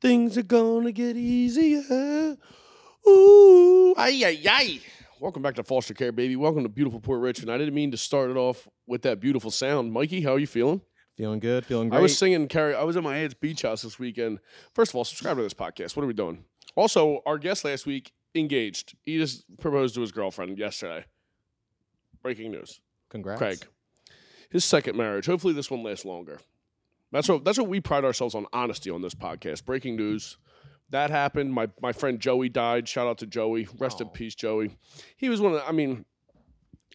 Things are gonna get easier. Ooh, ay, ay, ay. Welcome back to Foster Care, baby. Welcome to beautiful Port Richmond. I didn't mean to start it off with that beautiful sound. Mikey, how are you feeling? Feeling good, feeling great. I was singing Carrie. I was at my aunt's beach house this weekend. First of all, subscribe to this podcast. What are we doing? Also, our guest last week engaged. He just proposed to his girlfriend yesterday. Breaking news. Congrats. Craig. His second marriage. Hopefully this one lasts longer. That's what that's what we pride ourselves on honesty on this podcast. Breaking news. That happened. My my friend Joey died. Shout out to Joey. Rest in Oh. peace, Joey. He was one of the, I mean,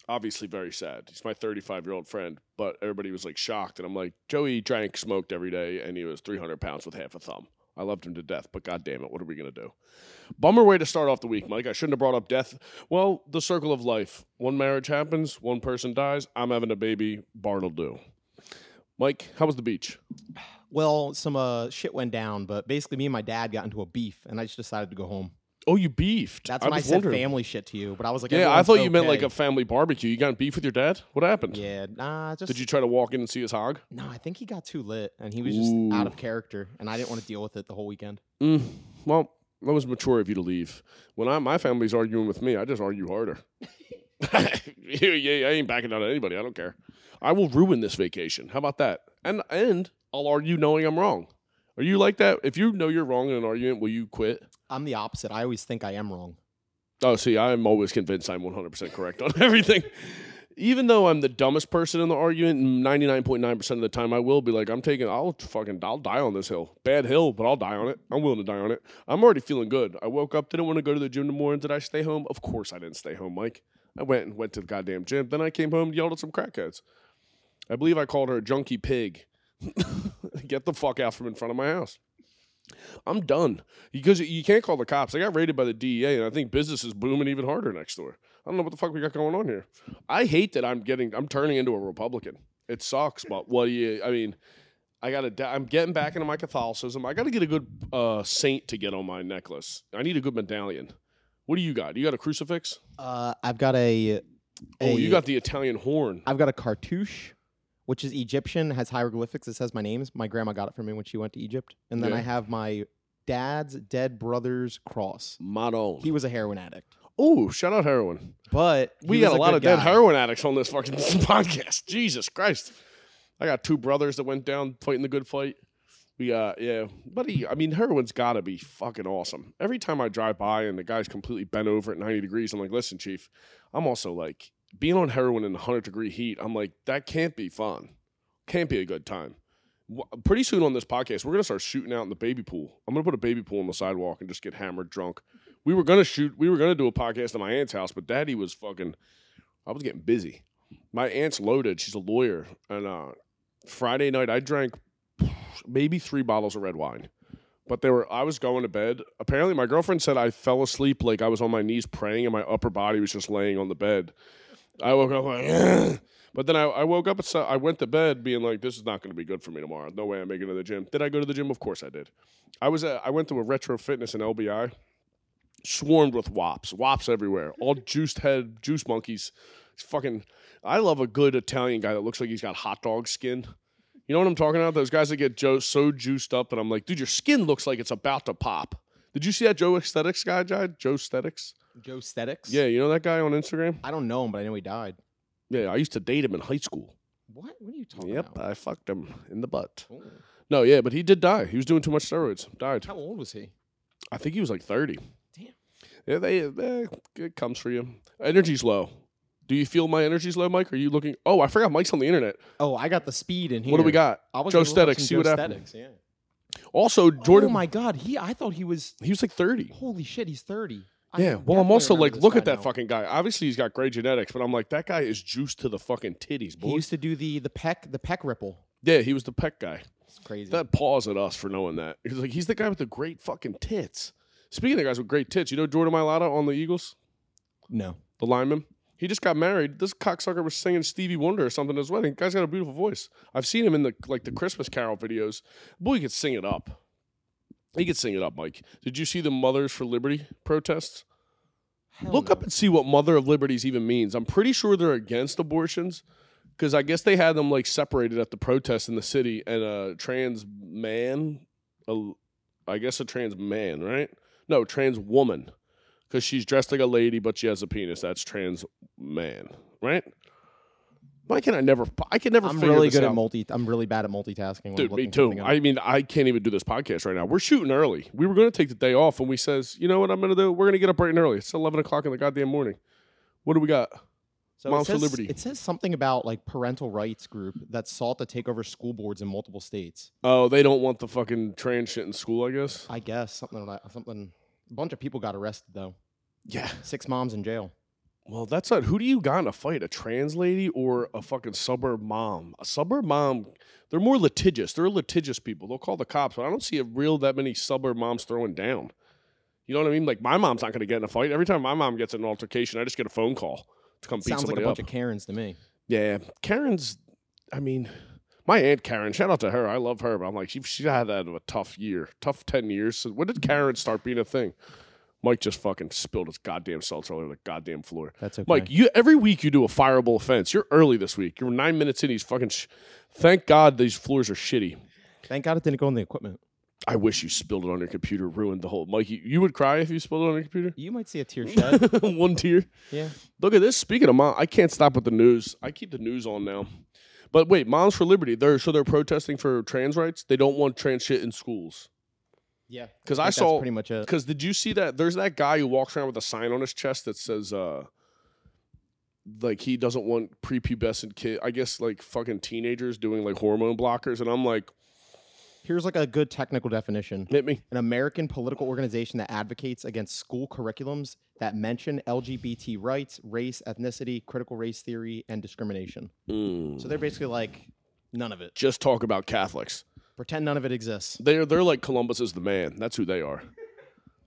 obviously very sad. He's my 35 year old friend, but everybody was like shocked. And I'm like, Joey drank, smoked every day, and he was 300 pounds with half a thumb. I loved him to death, but god damn it, what are we gonna do? Bummer way to start off the week, Mike. I shouldn't have brought up death. Well, the circle of life. One marriage happens, one person dies. I'm having a baby. Bart'll do. Mike, how was the beach? Well, some uh, shit went down, but basically, me and my dad got into a beef, and I just decided to go home. Oh, you beefed. That's I when I, was said wondering. family shit to you, but I was like, Yeah, I thought you meant like a family barbecue. You got in beef with your dad? What happened? Yeah, nah, just Did you try to walk in and see his hog? No, I think he got too lit, and he was just Ooh. out of character, and I didn't want to deal with it the whole weekend. Mm, well, that was mature of you to leave. When I, my family's arguing with me, I just argue harder. yeah, yeah, I ain't backing down to anybody. I don't care. I will ruin this vacation. How about that? And and I'll argue knowing I'm wrong. Are you like that? If you know you're wrong in an argument, will you quit? I'm the opposite. I always think I am wrong. Oh, see, I'm always convinced I'm 100% correct on everything. Even though I'm the dumbest person in the argument, 99.9% of the time I will be like, I'm taking, I'll fucking, I'll die on this hill. Bad hill, but I'll die on it. I'm willing to die on it. I'm already feeling good. I woke up, didn't want to go to the gym tomorrow. Did I stay home? Of course I didn't stay home, Mike. I went and went to the goddamn gym. Then I came home and yelled at some crackheads. I believe I called her a junkie pig. Get the fuck out from in front of my house. I'm done because you can't call the cops. I got raided by the DEA, and I think business is booming even harder next door. I don't know what the fuck we got going on here. I hate that I'm getting, I'm turning into a Republican. It sucks, but what do you? I mean, I got to. I'm getting back into my Catholicism. I got to get a good uh, saint to get on my necklace. I need a good medallion. What do you got? You got a crucifix? Uh, I've got a, Oh, you got the Italian horn. I've got a cartouche, which is Egyptian, has hieroglyphics. It says my names. My grandma got it for me when she went to Egypt, and then Yeah. I have my dad's dead brother's cross. Madon. He was a heroin addict, Oh, shout out heroin. but he We was got a, lot good of dead guy. heroin addicts on this fucking podcast. Jesus Christ. I got two brothers that went down fighting the good fight. We uh yeah, buddy. I mean, heroin's got to be fucking awesome. Every time I drive by and the guy's completely bent over at 90 degrees, I'm like, listen, chief, I'm also like, being on heroin in 100 degree heat, I'm like, that can't be fun. Can't be a good time. Pretty soon on this podcast, we're going to start shooting out in the baby pool. I'm going to put a baby pool on the sidewalk and just get hammered drunk. We were going to shoot, we were going to do a podcast at my aunt's house, but daddy was fucking, I was getting busy. My aunt's loaded. She's a lawyer. And uh, Friday night, I drank maybe three bottles of red wine. But they were. I was going to bed. Apparently, my girlfriend said I fell asleep like I was on my knees praying, and my upper body was just laying on the bed. I woke up like, "Ugh." but then I, I woke up. Se- I went to bed being like, "This is not going to be good for me tomorrow. No way I'm making it to the gym." Did I go to the gym? Of course I did. I was. At, I went to a retro fitness in LBI, swarmed with wops, wops everywhere, all juiced head, juice monkeys. It's fucking. I love a good Italian guy that looks like he's got hot dog skin. You know what I'm talking about? Those guys that get Joe so juiced up, and I'm like, dude, your skin looks like it's about to pop. Did you see that Joe Aesthetics guy? Joe Aesthetics? Joe Stetics. Yeah, you know that guy on Instagram? I don't know him, but I know he died. Yeah, I used to date him in high school. What? What are you talking about? Yep, about? I fucked him in the butt. Oh. No, yeah, but he did die. He was doing too much steroids. Died. How old was he? I think he was like 30. Damn. Yeah, they eh, it comes for you. Energy's low. Do you feel my energy's low, Mike? Are you looking? Oh, I forgot Mike's on the internet. Oh, I got the speed in here. What do we got? I was Joe gonna look up Stetics, some see Joe what happened. Stetics, Yeah. Also, Jordan. Oh my God, he. I thought he was. He was like 30. Holy shit, he's thirty. I Yeah, well, I'm also like, look at that now. fucking guy. Obviously, he's got great genetics, but I'm like, that guy is juiced to the fucking titties, boy. He used to do the the peck the peck ripple. yeah, he was the peck guy. It's crazy. That paws at us for knowing that. He's like, he's the guy with the great fucking tits. Speaking of guys with great tits, you know Jordan Mailata on the Eagles, no. the lineman. He just got married. This cocksucker was singing Stevie Wonder or something at his wedding. Guy's got a beautiful voice. I've seen him in the like the Christmas Carol videos. Boy, he could sing it up. He could sing it up, Mike. Did you see the Mothers for Liberty protests? Hell Look no. up and see what Mother of Liberties even means. I'm pretty sure they're against abortions because I guess they had them like separated at the protest in the city, and a trans man, a, I guess a trans man, right? No, trans woman, because she's dressed like a lady but she has a penis. That's trans man, right? Why can I never? I can never. I'm figure really this good out. at multi. I'm really bad at multitasking. Dude, me too. I mean, I can't even do this podcast right now. We're shooting early. We were going to take the day off, and we says, you know what I'm going to do? We're going to get up bright and early. It's 11 o'clock in the goddamn morning. What do we got? So Moms it for says, Liberty. It says something about like parental rights group that sought to take over school boards in multiple states. Oh, they don't want the fucking trans shit in school. I guess. I guess something like something. A bunch of people got arrested though. Yeah. Six moms in jail. Well, that's not. Who do you got in a fight? A trans lady or a fucking suburb mom? A suburb mom. They're more litigious. They're litigious people. They'll call the cops, but I don't see a real that many suburb moms throwing down. You know what I mean? Like my mom's not going to get in a fight. Every time my mom gets in an altercation, I just get a phone call to come beat Sounds like somebody a bunch of Karens to me. Yeah, Karen's. I mean, my aunt Karen. Shout out to her. I love her, but I'm like, she she had that of a tough year, tough ten years. So when did Karen start being a thing? Mike just fucking spilled his goddamn seltzer all over the goddamn floor. That's okay. Mike, you every week you do a fireable offense. You're early this week. You're nine minutes in. He's fucking. Sh- Thank God these floors are shitty. Thank God it didn't go in the equipment. I wish you spilled it on your computer, ruined the whole. Mike, you, you would cry if you spilled it on your computer. You might see a tear shed. One tear. yeah. Look at this. Speaking of mom, I can't stop with the news. I keep the news on now. But wait, Moms for Liberty. They're so they're protesting for trans rights. They don't want trans shit in schools. Yeah. 'Cause think I that's saw- pretty much it. Because did you see that? There's that guy who walks around with a sign on his chest that says, uh, like he doesn't want prepubescent kid. I guess like fucking teenagers doing like hormone blockers, and I'm like, Here's like a good technical definition. hit me. An American political organization that advocates against school curriculums that mention LGBT rights, race, ethnicity, critical race theory, and discrimination. So they're basically like none of it. Just talk about Catholics. Pretend none of it exists. They're they're like Columbus is the man. That's who they are.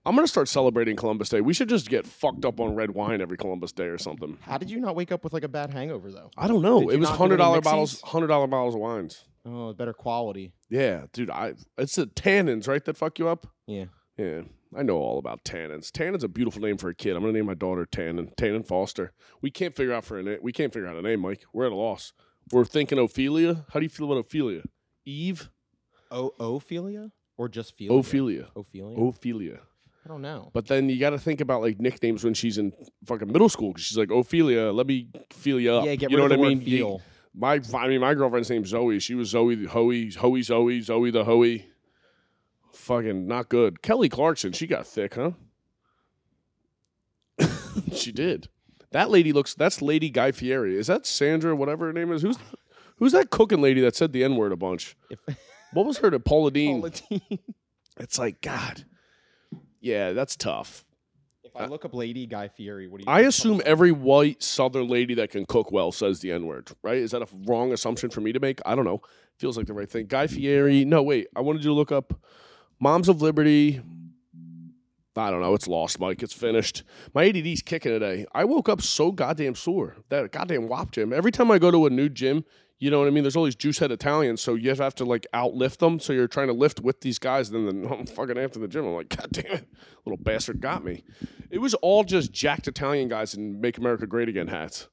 I'm gonna start celebrating Columbus Day. We should just get fucked up on red wine every Columbus Day or something. How did you not wake up with like a bad hangover though? I don't know. Did It you was not do hundred dollar bottles, hundred dollar bottles of wines. Oh, better quality. Yeah, dude. I it's the tannins, right? That fuck you up. Yeah. Yeah, I know all about tannins. Tannin's a beautiful name for a kid. I'm gonna name my daughter Tannin. Tannin Foster. We can't figure out for a name. We can't figure out a name, Mike. We're at a loss. We're thinking Ophelia. How do you feel about Ophelia? Eve. O Ophelia or just Ophelia? Ophelia. Ophelia. Ophelia. I don't know. But then you got to think about like nicknames when she's in fucking middle school. 'cause she's like Ophelia. Let me feel you up. yeah, get you know rid what of the I mean? Feel. My, I mean, my girlfriend's name's Zoe. She was Zoe, the Hoey, Hoey, Zoe, Zoe the Hoey. Fucking not good. Kelly Clarkson, she got thick, huh? she did. That lady looks. That's Lady Guy Fieri. Is that Sandra? Whatever her name is. Who's who's that cooking lady that said the N word a bunch? If What was her to Paula Deen? Paula Deen. It's like God. Yeah, that's tough. If I look up Lady Guy Fieri, what do you? I assume every white Southern lady that can cook well says the N word, right? Is that a wrong assumption for me to make? I don't know. Feels like the right thing. Guy Fieri. No, wait. I wanted you to look up Moms of Liberty. I don't know. It's lost, Mike. It's finished. My ADD's kicking today. I woke up so goddamn sore. That goddamn WAP gym. Every time I go to a new gym, you know what I mean? There's all these juice head Italians, so you have to like outlift them. So you're trying to lift with these guys. Then the, I'm fucking after the gym. I'm like, God damn it, little bastard got me. It was all just jacked Italian guys in Make America Great Again hats,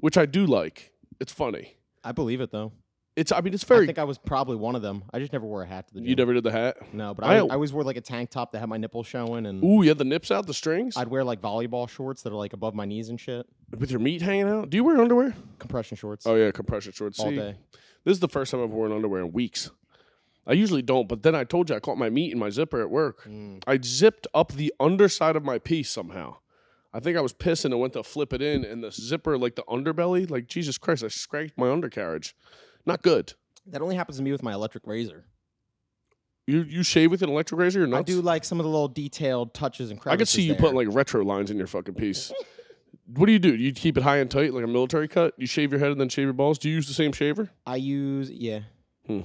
which I do like. It's funny. I believe it though. It's I mean it's very. I think I was probably one of them. I just never wore a hat to the gym. you never did the hat. No, but I- I, I always wore like a tank top that had my nipples showing, and Ooh, you had the nips out, the strings I'd wear like volleyball shorts that are like above my knees and shit. With your meat hanging out. Do you wear underwear? Compression shorts Oh yeah, compression shorts. all See, day. This is the first time I've worn underwear in weeks. I usually don't, but then I told you I caught my meat in my zipper at work. Mm. I zipped up the underside of my piece somehow. I think I was pissing and went to flip it in, and the zipper, like the underbelly, like Jesus Christ, I scraped my undercarriage. Not good. That only happens to me with my electric razor. You you shave with an electric razor or not? I do like some of the little detailed touches and I could see you there. putting like retro lines in your fucking piece. what do you do? Do you keep it high and tight like a military cut? You shave your head and then shave your balls? Do you use the same shaver? I use yeah. Hmm.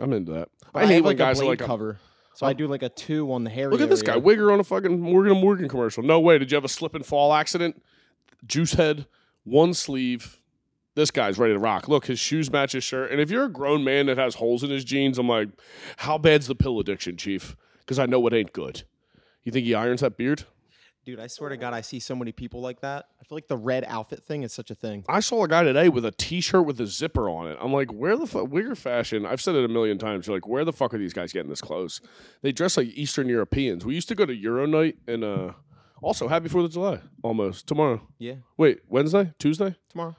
I'm into that. But I hate have, when like guys a are like, cover. So oh. I do like a two on the hair. Look at this guy, area. Wigger on a fucking Morgan and Morgan commercial. No way. Did you have a slip and fall accident? Juice head, one sleeve. This guy's ready to rock. Look, his shoes match his shirt. And if you're a grown man that has holes in his jeans, I'm like, how bad's the pill addiction, Chief? Because I know it ain't good. You think he irons that beard? Dude, I swear to God, I see so many people like that. I feel like the red outfit thing is such a thing. I saw a guy today with a T-shirt with a zipper on it. I'm like, where the fuck? Weird fashion. I've said it a million times. You're like, where the fuck are these guys getting this clothes? They dress like Eastern Europeans. We used to go to Euro night and uh, also Happy Fourth of July. Almost tomorrow. Yeah, Wait, Wednesday, Tuesday, tomorrow.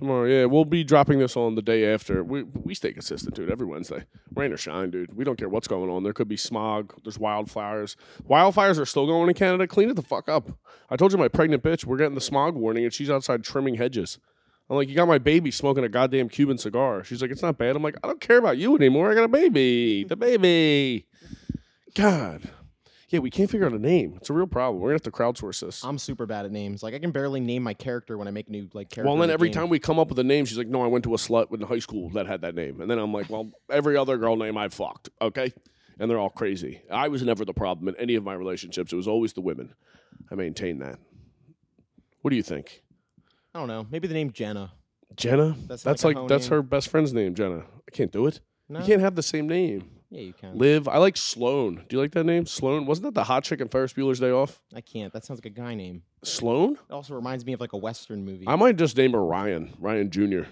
Tomorrow. Yeah, we'll be dropping this on the day after. We we stay consistent, dude. Every Wednesday, rain or shine, dude. We don't care what's going on. There could be smog. There's wildfires. Wildfires are still going in Canada. Clean it the fuck up. I told you my pregnant bitch. We're getting the smog warning, and she's outside trimming hedges. I'm like, you got my baby smoking a goddamn Cuban cigar. She's like, it's not bad. I'm like, I don't care about you anymore. I got a baby. The baby. God. Yeah, we can't figure out a name. It's a real problem. We're gonna have to crowdsource this. I'm super bad at names. Like I can barely name my character when I make new like character. Well, then every time we come up with a name, she's like, "No, I went to a slut in high school that had that name." And then I'm like, "Well, every other girl name I fucked, okay?" And they're all crazy. I was never the problem in any of my relationships. It was always the women. I maintain that. What do you think, I don't know. Maybe the name Jenna. Jenna? That's That's, like like, that's name. her best friend's name, Jenna. I can't do it. No. You can't have the same name. Yeah, you can. Liv. I like Sloan. Do you like that name? Sloan. Wasn't that the hot chick in Ferris Bueller's Day Off? I can't. That sounds like a guy name. Sloan. It also reminds me of like a western movie. I might just name her Ryan. Ryan Jr.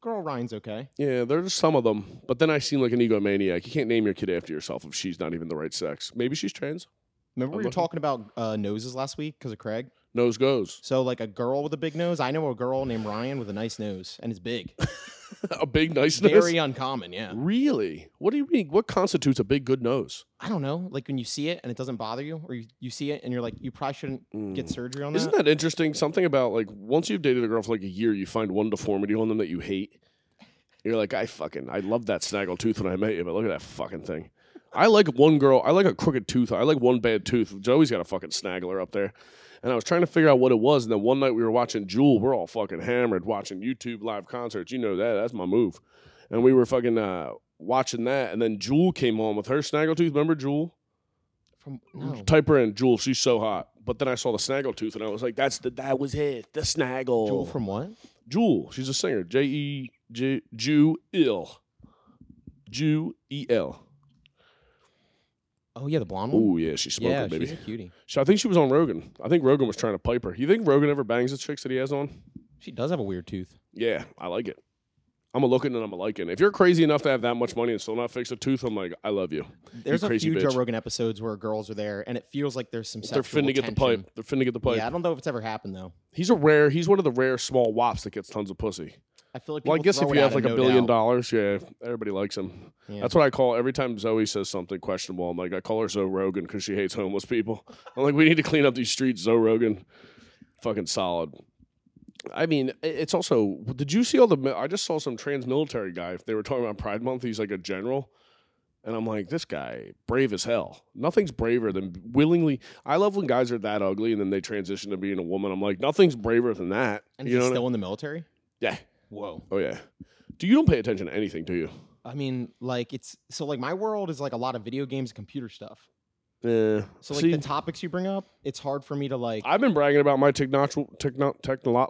Girl Ryan's okay. Yeah, there's some of them, but then I seem like an egomaniac. You can't name your kid after yourself if she's not even the right sex. Maybe she's trans. Remember we were looking. talking about uh, noses last week because of Craig. Nose goes. So like a girl with a big nose. I know a girl named Ryan with a nice nose and it's big. a big nice nose. Very uncommon. Yeah. Really? What do you mean? What constitutes a big good nose? I don't know. Like when you see it and it doesn't bother you, or you, you see it and you're like, you probably shouldn't get surgery on that. Mm. Isn't that interesting? Something about like once you've dated a girl for like a year, you find one deformity on them that you hate. You're like, I fucking, I love that snaggle tooth when I met you, but look at that fucking thing. I like one girl. I like a crooked tooth. I like one bad tooth. Joey's got a fucking snaggler up there. And I was trying to figure out what it was. And then one night we were watching Jewel. We're all fucking hammered watching YouTube live concerts. You know that. That's my move. And we were fucking uh, watching that. And then Jewel came on with her snaggletooth. Remember Jewel? From no. Type her in, Jewel. She's so hot. But then I saw the snaggletooth and I was like, that's the, that was it. The snaggle. Jewel from what? Jewel. She's a singer. J E J Jew ill. Jew E L. Oh yeah, the blonde one. Oh yeah, she's smoking, yeah, baby. she's a cutie. So I think she was on Rogan. I think Rogan was trying to pipe her. You think Rogan ever bangs the chicks that he has on? She does have a weird tooth. Yeah, I like it. I'm a looking and I'm a liking. If you're crazy enough to have that much money and still not fix a tooth, I'm like, I love you. There's a crazy few bitch. Joe Rogan episodes where girls are there, and it feels like there's some. They're finna get the pipe. They're finna get the pipe. Yeah, I don't know if it's ever happened though. He's a rare. He's one of the rare small wops that gets tons of pussy. I feel like. Well, I guess if you have like a no billion doubt. dollars, yeah, everybody likes him. Yeah. That's what I call every time Zoe says something questionable. I'm like, I call her Zoe Rogan because she hates homeless people. I'm like, we need to clean up these streets, Zoe Rogan. Fucking solid. I mean, it's also. Did you see all the? I just saw some trans-military guy. If they were talking about Pride Month. He's like a general, and I'm like, this guy brave as hell. Nothing's braver than willingly. I love when guys are that ugly and then they transition to being a woman. I'm like, nothing's braver than that. And you he's know? what I- still in the military. yeah. Whoa. Oh yeah. Do you don't pay attention to anything, do you? I mean, like it's so like my world is like a lot of video games and computer stuff. Yeah. So like See, the topics you bring up, it's hard for me to like. I've been bragging about my technological techno, technolo-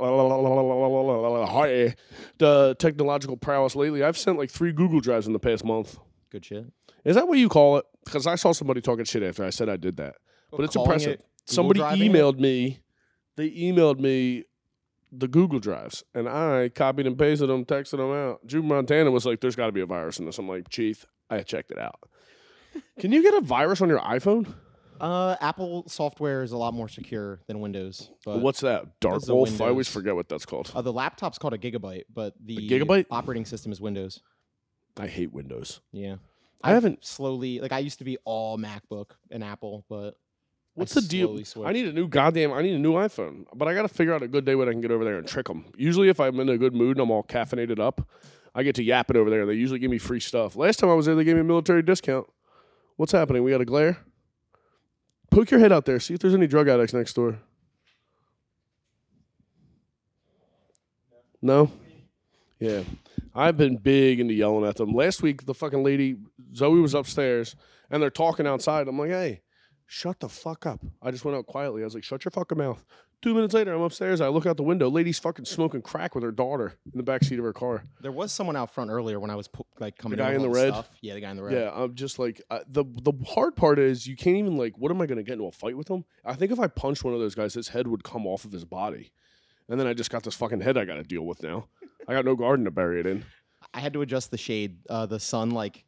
the technological prowess lately. I've sent like three Google Drives in the past month. Good shit. Is that what you call it? Because I saw somebody talking shit after I said I did that. But it's impressive. it Somebody driving it? emailed me. They emailed me the Google Drives, and I copied and pasted them, texted them out. Drew Montana was like, "There's got to be a virus in this." I'm like, "Chief, I checked it out." Can you get a virus on your iPhone? Uh, Apple software is a lot more secure than Windows. But What's that? Dark Wolf. I always forget what that's called. uh, the laptop's called a gigabyte, but the gigabyte? operating system is Windows. I hate Windows. Yeah. I I've haven't- slowly like I used to be all MacBook and Apple, but What's I the deal? switched. I need a new goddamn. I need a new iPhone, but I got to figure out a good day when I can get over there and trick them. Usually, if I'm in a good mood and I'm all caffeinated up, I get to yap it over there. They usually give me free stuff. Last time I was there, they gave me a military discount. What's happening? We got a glare. Poke your head out there. See if there's any drug addicts next door. No. Yeah, I've been big into yelling at them. Last week, the fucking lady Zoe was upstairs, and they're talking outside. I'm like, hey. Shut the fuck up. I just went out quietly. I was like, shut your fucking mouth. Two minutes later, I'm upstairs. I look out the window. Lady's fucking smoking crack with her daughter in the back seat of her car. There was someone out front earlier when I was pu- like coming. guy in in the red? Stuff. Yeah, the guy in the red. Yeah, I'm just like uh, the the hard part is you can't even like. What am I going to get into a fight with him? I think if I punched one of those guys, his head would come off of his body, and then I just got this fucking head I got to deal with now. I got no garden to bury it in. I had to adjust the shade. Uh, the sun like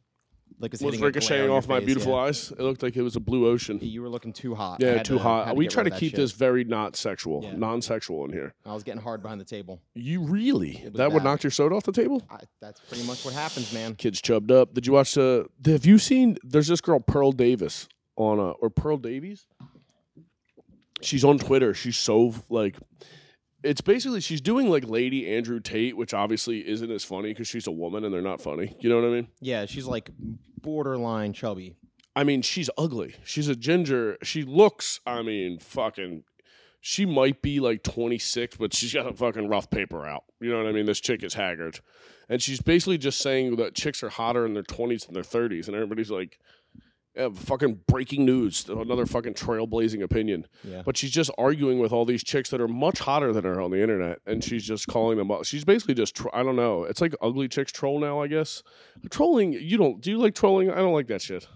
like was, was a ricocheting off my face, beautiful yeah. eyes. It looked like it was a blue ocean. You were looking too hot. Yeah, too to- hot. had We try to keep this very not sexual, Yeah. non-sexual in here. I was getting hard behind the table. You really? That would knock your soda off the table? I, that's pretty much what happens, man. Kids chubbed up. Did you watch the? Have you seen? There's this girl Pearl Davis on uh or Pearl Davies. She's on Twitter. She's so like, it's basically she's doing like Lady Andrew Tate, which obviously isn't as funny because she's a woman and they're not funny. You know what I mean? Yeah, she's like borderline chubby. I mean, she's ugly. She's a ginger. She looks, I mean, fucking. She might be like 26, but she's got a fucking rough paper out. You know what I mean? This chick is haggard. And she's basically just saying that chicks are hotter in their 20s than their 30s. And everybody's like, yeah, fucking breaking news, another fucking trailblazing opinion. Yeah. But she's just arguing with all these chicks that are much hotter than her on the internet, and she's just calling them up. She's basically just, tro- I don't know. It's like ugly chicks troll now, I guess. Trolling, you don't, do you like trolling? I don't like that shit.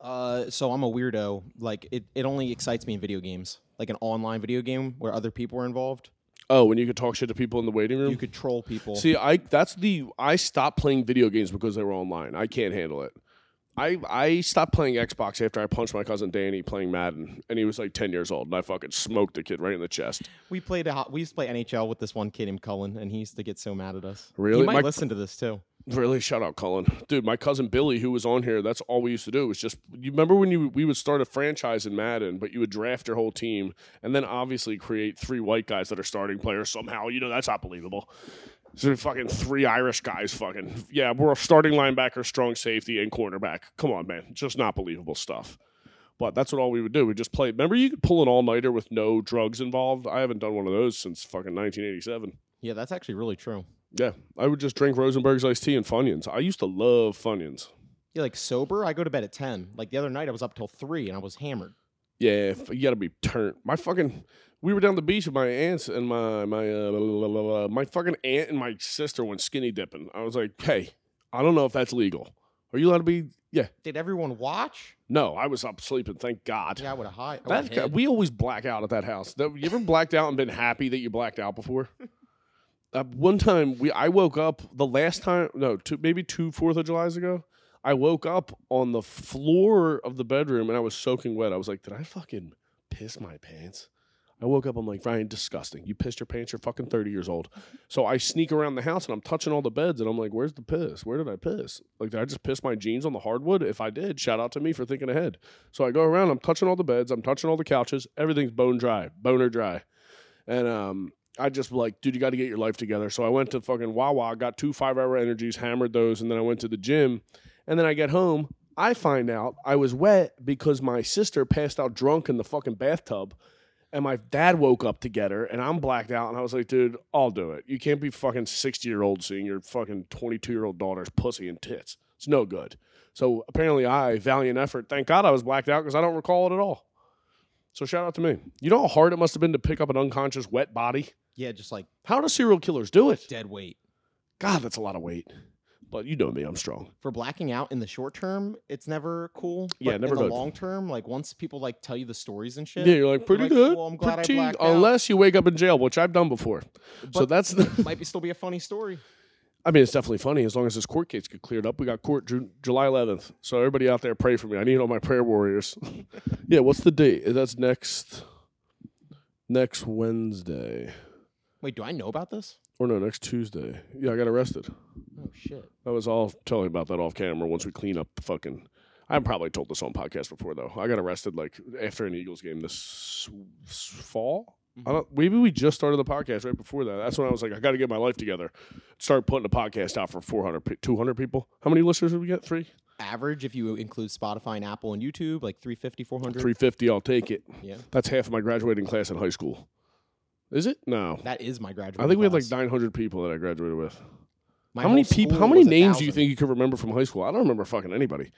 Uh, so I'm a weirdo. Like it, it only excites me in video games, like an online video game where other people are involved. Oh, when you could talk shit to people in the waiting room? You could troll people. See, I that's the I stopped playing video games because they were online. I can't handle it. I I stopped playing Xbox after I punched my cousin Danny playing Madden, and he was like ten years old, and I fucking smoked the kid right in the chest. we played. A, we used to play NHL with this one kid named Cullen, and he used to get so mad at us. Really? He might My- listen to this too. Really, shout out Cullen, dude. My cousin Billy, who was on here, that's all we used to do was just. You remember when you we would start a franchise in Madden, but you would draft your whole team, and then obviously create three white guys that are starting players somehow. You know that's not believable. So fucking three Irish guys, fucking yeah, we're a starting linebacker, strong safety, and cornerback. Come on, man, just not believable stuff. But that's what all we would do. We just play. Remember, you could pull an all nighter with no drugs involved. I haven't done one of those since fucking 1987. Yeah, that's actually really true. Yeah, I would just drink Rosenberger's iced tea and Funyuns. I used to love Funyuns. Yeah, like sober, I go to bed at ten. Like the other night, I was up till three, and I was hammered. Yeah, you got to be turned. My fucking, we were down the beach with my aunts and my my uh, la- la- la- la- my fucking aunt and my sister went skinny dipping. I was like, hey, I don't know if that's legal. Are you allowed to be? Yeah, Did everyone watch? no, I was up sleeping. Thank God. Yeah, I would have high. I would've hid. we always black out at that house. That, you ever blacked out and been happy that you blacked out before? uh, one time, we I woke up the last time, no, two, maybe two Fourth of July's ago. I woke up on the floor of the bedroom and I was soaking wet. I was like, did I fucking piss my pants? I woke up. I'm like, Ryan, disgusting. You pissed your pants. You're fucking 30 years old. So I sneak around the house and I'm touching all the beds and I'm like, where's the piss? Where did I piss? Like, did I just piss my jeans on the hardwood? If I did, shout out to me for thinking ahead. So I go around. I'm touching all the beds. I'm touching all the couches. Everything's bone dry, boner dry. And um, I just like, dude, you got to get your life together. So I went to fucking Wawa, got two five hour energies, hammered those, and then I went to the gym. And then I get home. I find out I was wet because my sister passed out drunk in the fucking bathtub. And my dad woke up to get her, and I'm blacked out. And I was like, dude, I'll do it. You can't be fucking 60 year old seeing your fucking 22 year old daughter's pussy and tits. It's no good. So apparently, I, valiant effort, thank God I was blacked out because I don't recall it at all. So shout out to me. You know how hard it must have been to pick up an unconscious wet body? yeah, just like How do serial killers do it? dead weight. God, that's a lot of weight. But you know me, I'm strong. For blacking out in the short term, it's never cool. Yeah, never in the good. long term, like once people like tell you the stories and shit. Yeah, you're like pretty like, good. well, I'm glad I blacked out. unless you wake up in jail, which I've done before. so But- that's. might be still be a funny story. I mean, it's definitely funny as long as this court case get cleared up. We got court Ju- July 11th. So everybody out there, pray for me. I need all my prayer warriors. yeah, what's the date? That's next next Wednesday. Wait, do I know about this? Or no, next Tuesday. Yeah, I got arrested. Oh shit. I was all telling about that off camera once we clean up the fucking. I've probably told this on podcast before though. I got arrested like after an Eagles game this fall. I mm-hmm. don't. Maybe we just started the podcast right before that. That's when I was like, I got to get my life together. Start putting a podcast out for 400, 200 people. How many listeners did we get? Three, Average, if you include Spotify and Apple and YouTube, like 350, 400. three fifty. I'll take it. Yeah. That's half of my graduating class in high school. Is it? No. That is my graduate. I think we had like 900 people that I graduated with. My how many people? school How many was a names do you thousand. think you could remember from high school? I don't remember fucking anybody.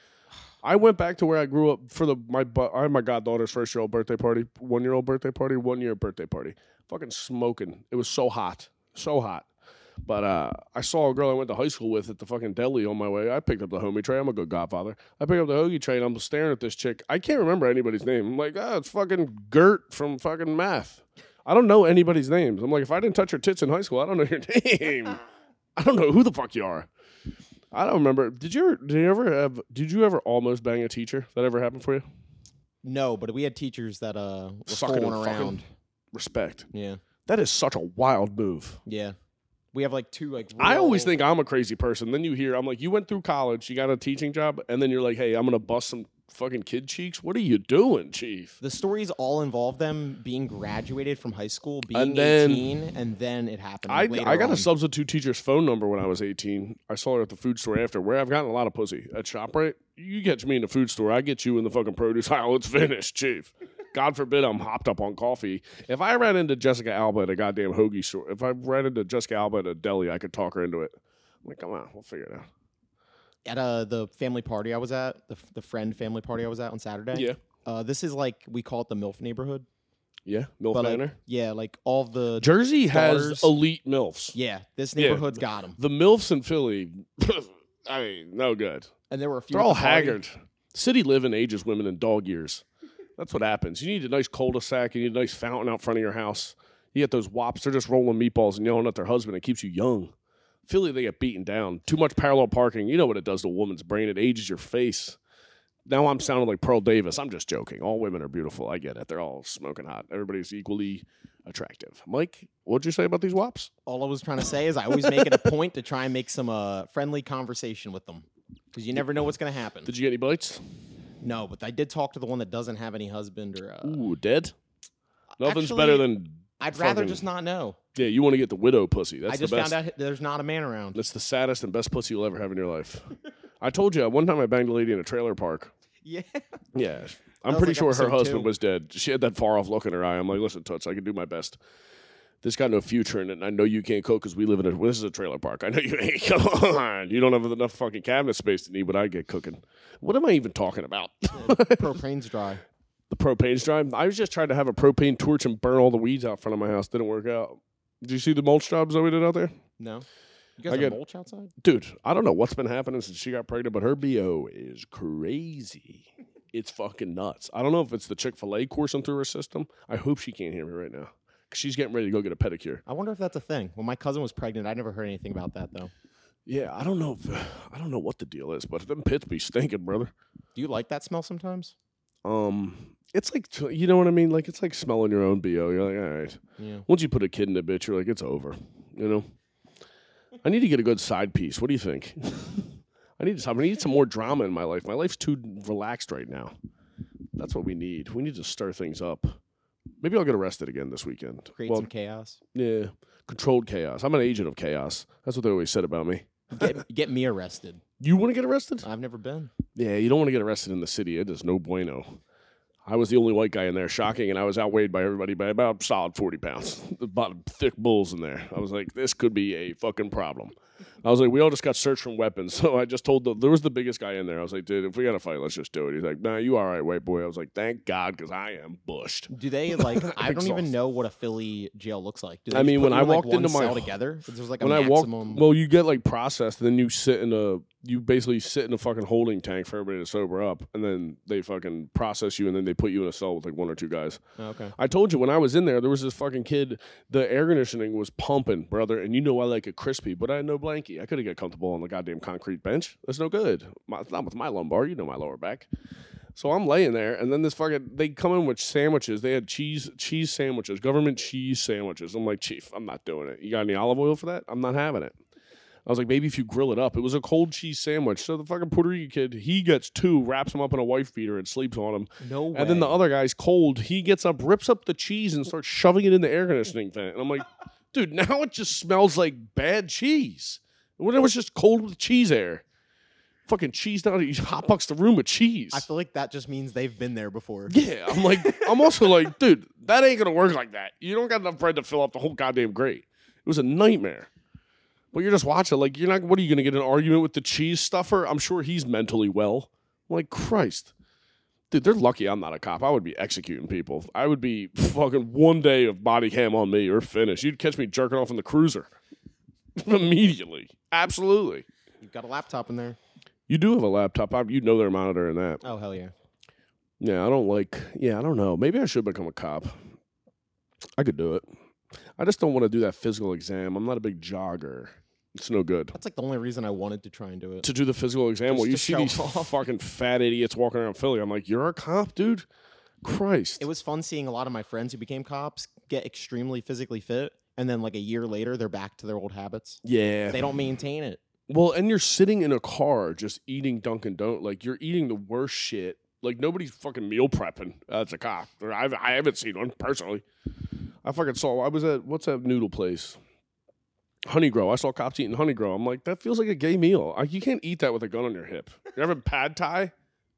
I went back to where I grew up for the my bu- I had my goddaughter's first year old birthday party, one year old birthday party, one year birthday party. Fucking smoking. It was so hot, so hot. But uh, I saw a girl I went to high school with at the fucking deli on my way. I picked up the homie tray. I'm a good godfather. I picked up the hoagie tray and I'm staring at this chick. I can't remember anybody's name. I'm like, ah, it's fucking Gert from fucking math. I don't know anybody's names. I'm like, if I didn't touch your tits in high school, I don't know your name. I don't know who the fuck you are. I don't remember. Did you ever? Did you ever have? Did you ever almost bang a teacher? That ever happened for you? No, but we had teachers that uh were Sucking fooling around. Respect. Yeah, That is such a wild move. yeah. We have like two like. I always think I'm a crazy person. Then you hear, I'm like, you went through college, you got a teaching job, and then you're like, hey, I'm gonna bust some fucking kid cheeks. What are you doing, chief? the stories all involve them being graduated from high school, being And then- 18, and then it happened. I, later I got on. a substitute teacher's phone number when I was 18. I saw her at the food store after, where I've gotten a lot of pussy. At ShopRite, you catch me in the food store, I get you in the fucking produce aisle. It's finished, chief. God forbid I'm hopped up on coffee. If I ran into Jessica Alba at a goddamn hoagie store, if I ran into Jessica Alba at a deli, I could talk her into it. I'm like, come on, we'll figure it out. At uh, the family party I was at, the, f- the friend family party I was at on Saturday. Yeah. Uh, this is like we call it the MILF neighborhood. Yeah, MILF But like, Manor. yeah, like all the Jersey has elite MILFs. yeah, this Yeah. neighborhood's got 'em. Got them. The MILFs in Philly, I mean, no good. and there were a few. They're at all the party. haggard. City living ages women in dog years. That's what happens. You need a nice cul-de-sac. You need a nice fountain out front of your house. You get those wops. They're just rolling meatballs and yelling at their husband. It keeps you young. Philly, they get beaten down. Too much parallel parking. You know what it does to a woman's brain. It ages your face. Now I'm sounding like Pearl Davis. I'm just joking. All women are beautiful. I get it. They're all smoking hot. Everybody's equally attractive. Mike, what'd you say about these wops? All I was trying to say is I always make it a point to try and make some uh, friendly conversation with them because you never know what's going to happen. Did you get any bites? no, but I did talk to the one that doesn't have any husband or. Uh, Ooh, dead? Nothing's Actually, better than I'd rather fucking- just not know. yeah. You want to get the widow pussy. That's I just the best. found out there's not a man around. That's the saddest and best pussy you'll ever have in your life. I told you one time I banged a lady in a trailer park. Yeah. Yeah, I'm was pretty like sure her episode husband two. was dead. She had that far off look in her eye. I'm like, listen, Toots, I can do my best. This got no future in it. And I know you can't cook because we live in a. This is a trailer park. I know you ain't. Come on, you don't have enough fucking cabinet space to need, but I get cooking. What am I even talking about? Propane's dry. The propane's dry. I was just trying to have a propane torch and burn all the weeds out front of my house. Didn't work out. Did you see the mulch jobs that we did out there? No. You guys I get- mulch outside? dude, I don't know what's been happening since she got pregnant, but her BO is crazy. It's fucking nuts. I don't know if it's the Chick fil A coursing through her system. I hope she can't hear me right now because she's getting ready to go get a pedicure. I wonder if that's a thing. When my cousin was pregnant, I never heard anything about that though. Yeah, I don't know. If, I don't know what the deal is, but them pits be stinking, brother. Do you like that smell sometimes? Um, it's like you know what I mean. Like it's like smelling your own BO. You're like, all right. Yeah. Once you put a kid in a bitch, you're like, it's over. You know. I need to get a good side piece. What do you think? I need some. I need some more drama in my life. My life's too relaxed right now. That's what we need. We need to stir things up. Maybe I'll get arrested again this weekend. Create well, some chaos. yeah, controlled chaos. I'm an agent of chaos. That's what they always said about me. Get, get me arrested. You want to get arrested? I've never been. Yeah, you don't want to get arrested in the city. It is no bueno. I was the only white guy in there, shocking, and I was outweighed by everybody by about solid 40 pounds. About thick bulls in there. I was like, this could be a fucking problem. I was like, we all just got searched from weapons. So I just told the, there was the biggest guy in there. I was like, dude, if we got to fight, let's just do it. He's like, nah, you all right, white boy. I was like, thank God, because I am bushed. Do they like? I don't even know what a Philly jail looks like. Do they I mean, when I walked into my- cell together, there's like a when I walked, maximum. well, you get like processed, then you sit in a, you basically sit in a fucking holding tank for everybody to sober up, and then they fucking process you, and then they put you in a cell with like one or two guys. Oh, okay. I told you when I was in there, there was this fucking kid. The air conditioning was pumping, brother, and you know I like it crispy, but I had no I couldn't get comfortable on the goddamn concrete bench. That's no good. My, it's not with my lumbar. You know my lower back. So I'm laying there, and then this fucking they come in with sandwiches. They had cheese cheese sandwiches, government cheese sandwiches. I'm like, Chief, I'm not doing it. You got any olive oil for that? I'm not having it. I was like, maybe if you grill it up. It was a cold cheese sandwich. So the fucking Puerto Rican kid, he gets two, wraps them up in a wife beater, and sleeps on them. No way. And then the other guy's cold. He gets up, rips up the cheese, and starts shoving it in the air conditioning vent. And I'm like, dude, now it just smells like bad cheese. When it was just cold with cheese air. Fucking cheese down, he hotbox the room with cheese. I feel like that just means they've been there before. yeah, I'm like, I'm also like, dude, that ain't gonna work like that. You don't got enough bread to fill up the whole goddamn grate. It was a nightmare. But you're just watching, like, you're not. What are you gonna get an argument with the cheese stuffer? I'm sure he's mentally well. I'm like, Christ. Dude, they're lucky I'm not a cop. I would be executing people. I would be fucking one day of body cam on me or finish. You'd catch me jerking off in the cruiser immediately. Absolutely. You've got a laptop in there. You do have a laptop. I, you know they're monitoring that. Oh hell yeah. Yeah, I don't like. Yeah, I don't know. Maybe I should become a cop. I could do it. I just don't want to do that physical exam. I'm not a big jogger. It's no good. That's like the only reason I wanted to try and do it. To do the physical exam, well, you see these off. fucking fat idiots walking around Philly. I'm like, you're a cop, dude. Christ. It was fun seeing a lot of my friends who became cops get extremely physically fit, and then like a year later, they're back to their old habits. yeah. They don't maintain it. Well, and you're sitting in a car just eating Dunkin' Don't like you're eating the worst shit. Like nobody's fucking meal prepping. That's a cop. I've, I haven't seen one personally. I fucking saw. I was at what's that noodle place? Honeygrow. I saw cops eating Honeygrow. I'm like, that feels like a gay meal. Like, you can't eat that with a gun on your hip. You ever pad thai?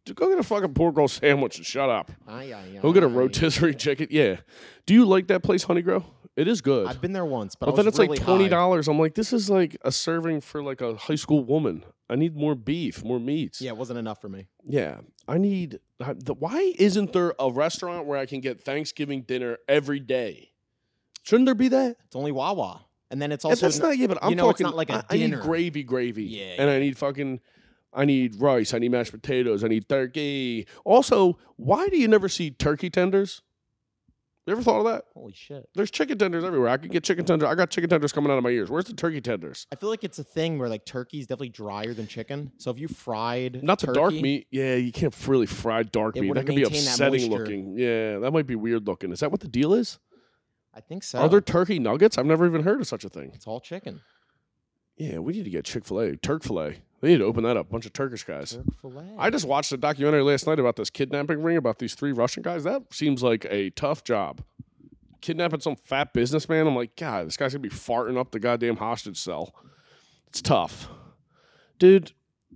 Dude, go get a fucking pork roll sandwich and shut up. Aye, aye, Go get a aye. rotisserie chicken. Yeah. Do you like that place, Honeygrow? It is good. I've been there once, but, But I then was it's really like twenty high. dollars. I'm like, this is like a serving for like a high school woman. I need more beef, more meats. Yeah, it wasn't enough for me. yeah. I need. I- The, why isn't there a restaurant where I can get Thanksgiving dinner every day? Shouldn't there be that? It's only Wawa, and then it's also that's not. Yeah, but I'm you know, it's talking. not like a I- I need dinner. gravy, gravy. Yeah, and I need fucking. I need rice. I need mashed potatoes. I need turkey. Also, why do you never see turkey tenders? You ever thought of that? holy shit. There's chicken tenders everywhere. I can get chicken tenders. I got chicken tenders coming out of my ears. Where's the turkey tenders? I feel like it's a thing where like turkey is definitely drier than chicken. So if you fried Not the dark meat. Yeah, you can't really fry dark It meat. That wouldn't could be maintain that upsetting moisture. looking. Yeah, that might be weird looking. Is that what the deal is? I think so. Are there turkey nuggets? I've never even heard of such a thing. it's all chicken. Yeah, we need to get Chick Fil A, Turk Filet. They need to open that up. bunch of Turkish guys. Turk. I just watched a documentary last night about this kidnapping ring about these three Russian guys. That seems like a tough job. Kidnapping some fat businessman. I'm like, God, this guy's gonna be farting up the goddamn hostage cell. It's tough, dude.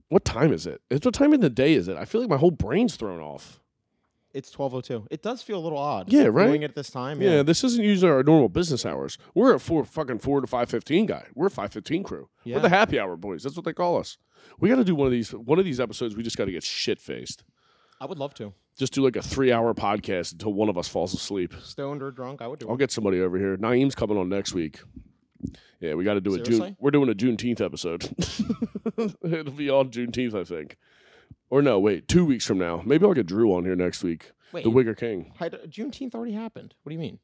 What time is it? It's what time in the day is it? I feel like my whole brain's thrown off. It's twelve oh two. It does feel a little odd. Yeah, right? Doing it at this time. Yeah. Yeah. this isn't usually our normal business hours. We're a four fucking four to five fifteen guy. We're a five fifteen crew. We're the happy hour boys. That's what they call us. We got to do one of these. One of these episodes. We just got to get shit faced. I would love to. Just do like a three hour podcast until one of us falls asleep. Stoned or drunk, I would do I'll it. get somebody over here. Naeem's coming on next week. Yeah, we got to do a June. We're doing a Juneteenth episode. It'll be on Juneteenth, I think. Or no, wait, two weeks from now. Maybe I'll get Drew on here next week. Wait, The Wigger King. Hi- Juneteenth already happened. What do you mean?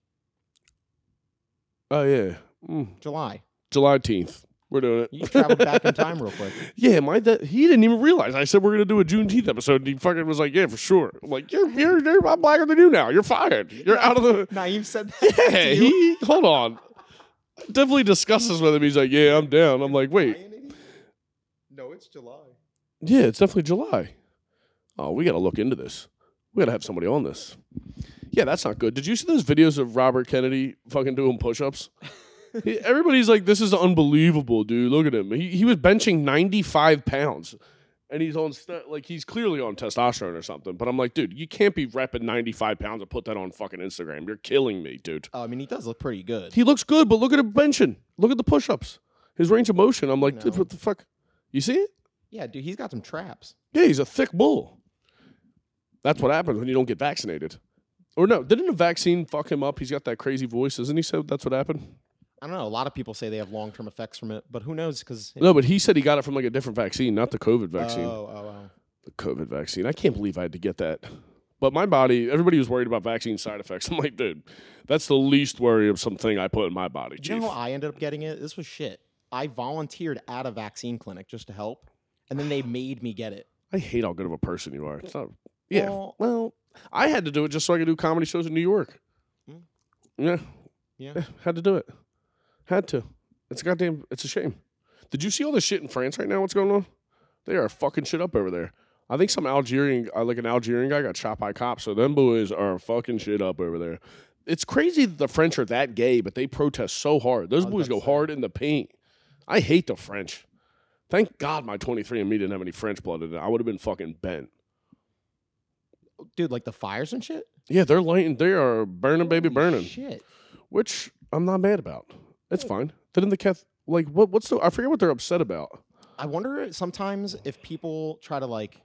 Oh yeah, mm, July. July 10th. We're doing it. You traveled back in time real quick. Yeah, my that he didn't even realize. I said we're gonna do a Juneteenth episode, and he fucking was like, "Yeah, for sure." I'm like, "You're you're, you're I'm blacker than you now. You're fired. You're out of the." Now you've said that. Yeah, he hold on. Definitely discusses with him. He's like, "Yeah, I'm down." I'm like, "Wait, No, it's July. Yeah, it's definitely July." Oh, we got to look into this. We got to have somebody on this. Yeah, that's not good. Did you see those videos of Robert Kennedy fucking doing push-ups? Everybody's like, "This is unbelievable, dude. Look at him. He he was benching 95 pounds." and he's on st- like he's clearly on testosterone or something. But I'm like, dude, you can't be repping 95 pounds and put that on fucking Instagram. You're killing me, dude. Oh, I mean, he does look pretty good. He looks good, but look at him benching. Look at the push-ups. His range of motion. I'm like, dude, what the fuck? You see it? Yeah, dude, he's got some traps. Yeah, he's a thick bull. That's what happens when you don't get vaccinated. Or no, didn't a vaccine fuck him up? He's got that crazy voice, isn't he? So that's what happened. I don't know. A lot of people say they have long term effects from it, but who knows? Because No, but he said he got it from like a different vaccine, not the COVID oh, vaccine. Oh, oh, oh. the COVID vaccine. I can't believe I had to get that. But my body, everybody was worried about vaccine side effects. I'm like, dude, that's the least worry of something I put in my body, Do you know how I ended up getting it? This was shit. I volunteered at a vaccine clinic just to help, and then they made me get it. I hate how good of a person you are. It's not. Yeah. Well- Well, I had to do it just so I could do comedy shows in New York. Hmm. Yeah. Yeah. Yeah, had to do it. Had to. It's goddamn. It's a shame. Did you see all this shit in France right now? What's going on? They are fucking shit up over there. I think some Algerian, uh, like an Algerian guy, got shot by cops. So them boys are fucking shit up over there. It's crazy that the French are that gay, but they protest so hard. Those boys go hard in the paint. I hate the French. Thank God my 23 and me didn't have any French blood in it. I would have been fucking bent. Dude, like the fires and shit? Yeah, they're lighting. They are burning, baby, Holy burning. Shit. Which I'm not mad about. It's fine. Didn't the Cath like what? What's the? I forget what they're upset about. I wonder sometimes if people try to like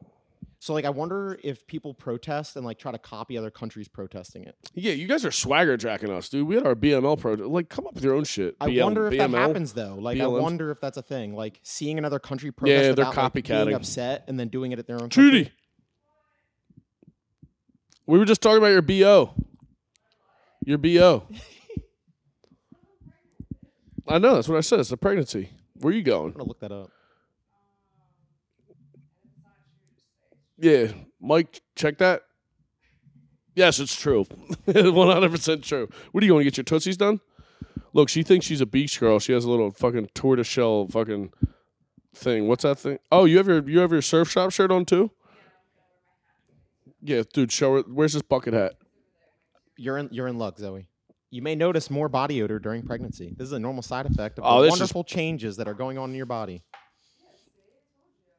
So like, I wonder if people protest and like try to copy other countries protesting it. Yeah, you guys are swagger jacking us, dude. We had our BML pro. Like, come up with your own shit. I BL wonder if BML. that happens though. Like, I wonder if that's a thing. Like seeing another country protest Yeah, they're about, like, being upset and then doing it at their own country. Trudy. We were just talking about your BO. Your BO. I know, that's what I said. It's a pregnancy. Where are you going? I'm gonna look that up. Yeah. Mike, check that. Yes, it's true. 100% true. What are you going to get your Tootsies done? Look, she thinks she's a beach girl. She has a little fucking tortoiseshell fucking thing. What's that thing? Oh, you have your you have your surf shop shirt on too? Yeah, dude, show her. Where's this bucket hat? You're in you're in luck, Zoe. You may notice more body odor during pregnancy. This is a normal side effect of Oh, the this is- wonderful changes that are going on in your body.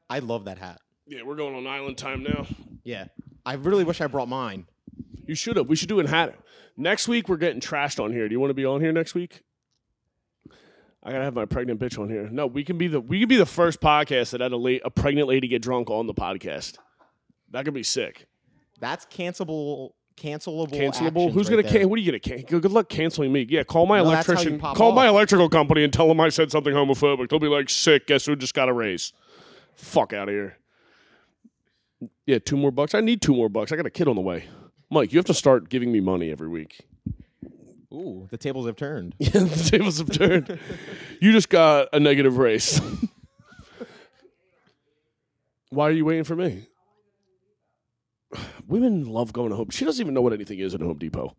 I love that hat. Yeah, we're going on island time now. Yeah. I really wish I brought mine. You should have. We should do it in hat. Next week we're getting trashed on here. Do you want to be on here next week? I gotta have my pregnant bitch on here. No, we can be the we can be the first podcast that had a la- a pregnant lady get drunk on the podcast. That could be sick. That's cancelable cancelable. Cancelable? Who's gonna can? What are you gonna can? Good good luck canceling me. Yeah, call my No, that's how you electrician. pop Call my off. electrical company and tell them I said something homophobic. They'll be like, "Sick. Guess who just got a raise? Fuck out of here." Yeah, two more bucks. I need two more bucks. I got a kid on the way. Mike, you have to start giving me money every week. Ooh, the tables have turned. Yeah, the tables have turned. you just got a negative race. Why are you waiting for me? Women love going to Home. She doesn't even know what anything is at Home Depot.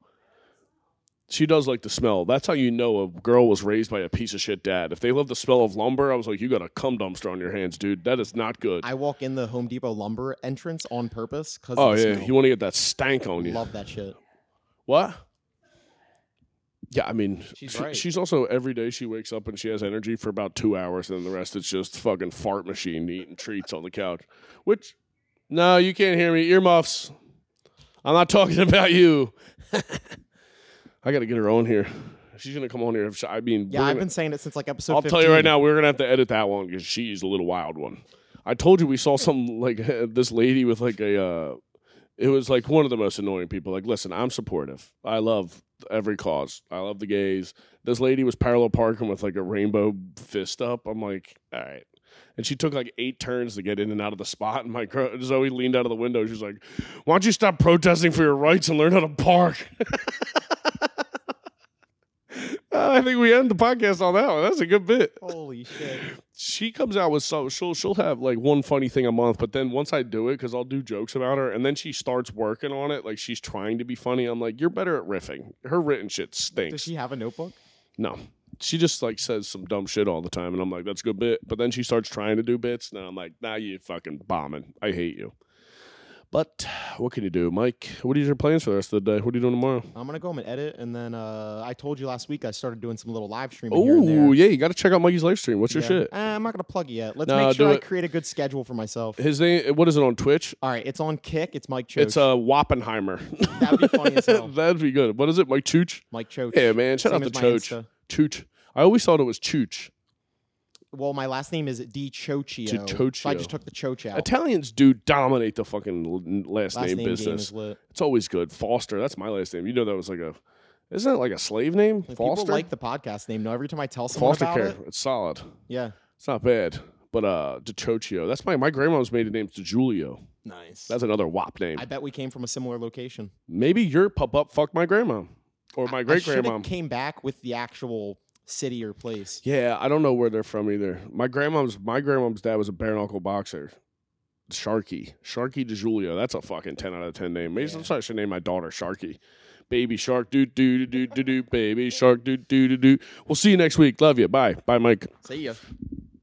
She does like the smell. That's how you know a girl was raised by a piece of shit dad. If they love the smell of lumber, I was like, you got a cum dumpster on your hands, dude. That is not good. I walk in the Home Depot lumber entrance on purpose because oh yeah, you want to get that stank on you. love that shit. What? Yeah, I mean, She's she- right. she's also every day she wakes up and she has energy for about two hours, and then the rest it's just fucking fart machine eating treats on the couch. Which, no, you can't hear me. Earmuffs. I'm not talking about you. I got to get her on here. She's gonna come on here. She- I mean, Yeah, I've gonna- been saying it since like episode. I'll tell you right now, we're gonna have to edit that one because she's a little wild one. I told you we saw some like this lady with like a. Uh, it was like one of the most annoying people. Like, listen, I'm supportive. I love every cause. I love the gays. This lady was parallel parking with like a rainbow fist up. I'm like, all right. And she took like eight turns to get in and out of the spot. And my girl Zoe leaned out of the window. She's like, "Why don't you stop protesting for your rights and learn how to park?" Uh, I think we end the podcast on that one. That's a good bit Holy shit! she comes out with so she'll she'll have like one funny thing a month, but then once I do it, because I'll do jokes about her, and then she starts working on it, like she's trying to be funny. I'm like, you're better at riffing. Her written shit stinks. Does she have a notebook? no, she just like says some dumb shit all the time, and I'm like, that's a good bit. But then she starts trying to do bits, and I'm like, nah, you fucking bombing. I hate you. But what can you do, Mike? What are your plans for the rest of the day? What are you doing tomorrow? I'm gonna go home and edit, and then uh, I told you last week I started doing some little live streaming here and there. Oh yeah, you got to check out Mikey's live stream. What's your Yeah. shit? Uh, I'm not gonna plug it yet. Let's make sure I it. create a good schedule for myself. His name. What is it on Twitch? All right, it's on Kick. It's Mike Choch. It's uh, Wappenheimer. That'd be funny as hell. That'd be good. What is it, Mike Chooch? Mike Choch. Yeah, man. Shout Same out to Chooch. Chooch. I always thought it was Chooch. Well, my last name is DiCioccio. Di So I just took the Choch out. Italians do dominate the fucking last, last name, name business. It's always good. Foster. That's my last name. You know that was like a. Isn't it like a slave name? Like, Foster. People like the podcast name. No, every time I tell someone Foster about care. it, It's solid. yeah, It's not bad. But uh, DiCioccio. That's my my grandma's maiden name's DiGiulio. nice. That's another WAP name. I bet we came from a similar location. Maybe your pop up fucked my grandma or my I great shoulda grandma. came back with the actual city or place. Yeah, I don't know where they're from either. My grandmom's my grandmom's dad was a bare knuckle boxer. Sharky. Sharky DiGiulio. That's a fucking ten out of ten name. Maybe Yeah. I should name my daughter Sharky. Baby shark doo doo doo doo doo doo baby shark doo doo doo doo. We'll see you next week. Love you. Bye. Bye, Mike. See ya.